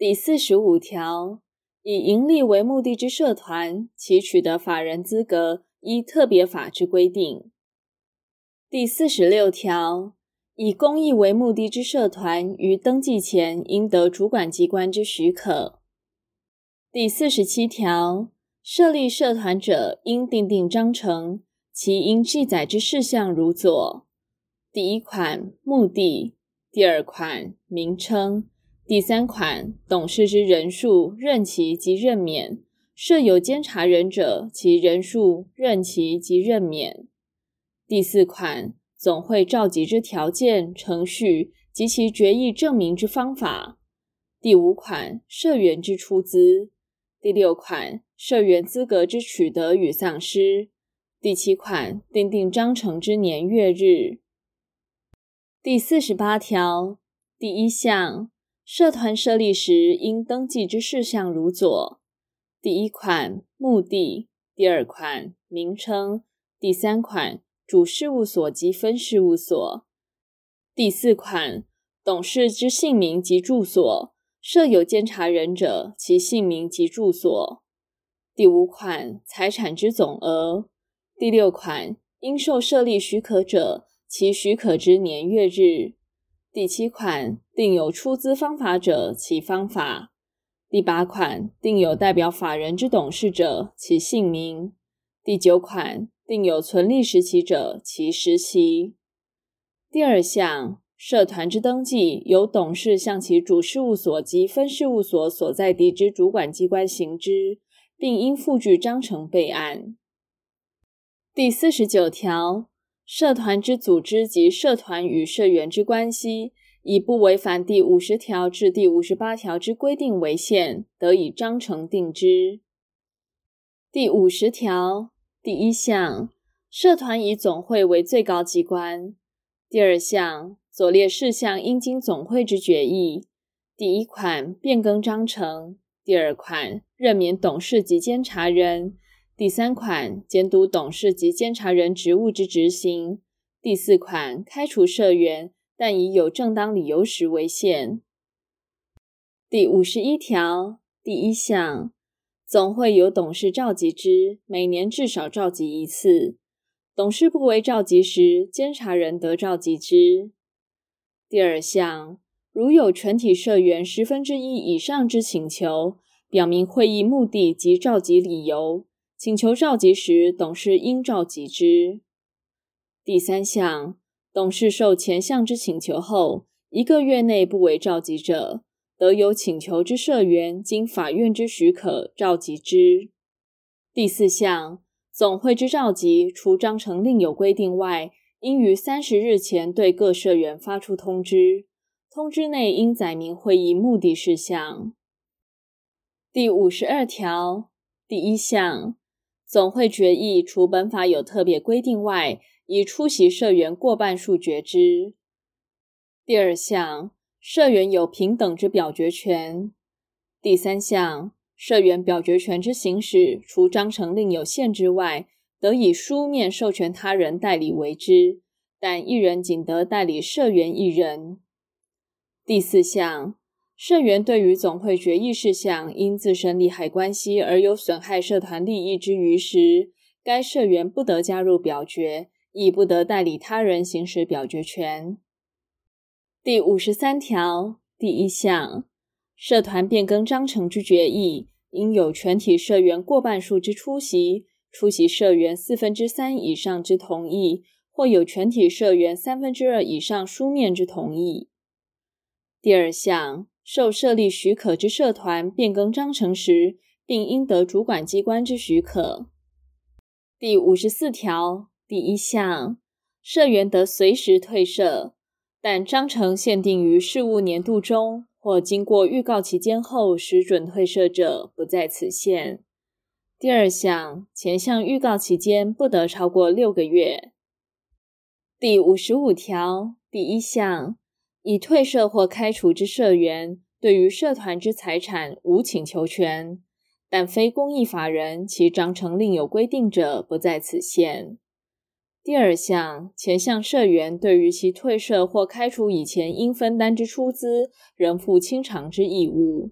第四十五条，以营利为目的之社团，其取得法人资格依特别法之规定。第四十六条，以公益为目的之社团，于登记前应得主管机关之许可。第四十七条，设立社团者，应订定章程，其应记载之事项如左：第一款目的，第二款名称，第三款董事之人数、任期及任免；设有监察人者，其人数、任期及任免。第四款。总会召集之条件、程序及其决议证明之方法。第五款，社员之出资。第六款，社员资格之取得与丧失。第七款，订定章程之年月日。第四十八条第一项，社团设立时应登记之事项如左：第一款，目的；第二款，名称；第三款。主事务所及分事务所。第四款，董事之姓名及住所，设有监察人者，其姓名及住所。第五款，财产之总额。第六款，应受设立许可者，其许可之年月日。第七款，定有出资方法者，其方法。第八款，定有代表法人之董事者，其姓名。第九款。定有存立时期者，其时期。第二项，社团之登记，由董事向其主事务所及分事务所所在地之主管机关行之，并应附具章程备案。第四十九条，社团之组织及社团与社员之关系，以不违反第五十条至第五十八条之规定为限，得以章程定之。第五十条。第一项，社团以总会为最高机关。第二项，所列事项应经总会之决议：第一款，变更章程；第二款，任免董事及监察人；第三款，监督董事及监察人职务之执行；第四款，开除社员，但以有正当理由时为限。第五十一条第一项。总会由董事召集之，每年至少召集一次。董事不为召集时，监察人得召集之。第二项，如有全体社员十分之一以上之请求，表明会议目的及召集理由，请求召集时，董事应召集之。第三项，董事受前项之请求后，一个月内不为召集者，得有请求之社员，经法院之许可召集之。第四项，总会之召集，除章程另有规定外，应于三十日前对各社员发出通知，通知内应载明会议目的事项。第五十二条第一项，总会决议，除本法有特别规定外，以出席社员过半数决之。第二项。社员有平等之表决权。第三项，社员表决权之行使，除章程另有限制外，得以书面授权他人代理为之，但一人仅得代理社员一人。第四项，社员对于总会决议事项因自身利害关系而有损害社团利益之余时，该社员不得加入表决，亦不得代理他人行使表决权。第五十三条第一项，社团变更章程之决议，应有全体社员过半数之出席，出席社员四分之三以上之同意，或有全体社员三分之二以上书面之同意。第二项，受设立许可之社团变更章程时，并应得主管机关之许可。第五十四条第一项，社员得随时退社。但章程限定于事务年度中或经过预告期间后时准退社者，不在此限。第二项，前项预告期间不得超过六个月。第五十五条第一项，已退社或开除之社员，对于社团之财产无请求权，但非公益法人，其章程另有规定者，不在此限。第二项，前项社员对于其退社或开除以前应分担之出资，仍负清偿之义务。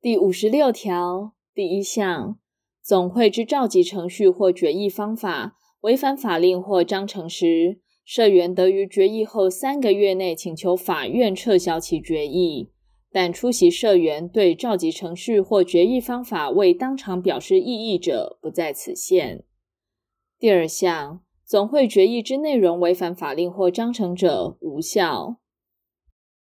第五十六条第一项，总会之召集程序或决议方法违反法令或章程时，社员得于决议后三个月内请求法院撤销其决议，但出席社员对召集程序或决议方法未当场表示异议者，不在此限。第二项，总会决议之内容违反法令或章程者，无效。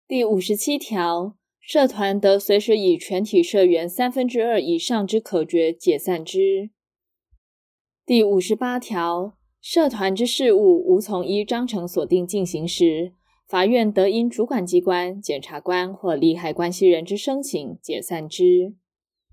第五十七条，社团得随时以全体社员三分之二以上之可决解散之。第五十八条。社团之事务无从依章程所定进行时，法院得因主管机关、检察官或利害关系人之申请解散之。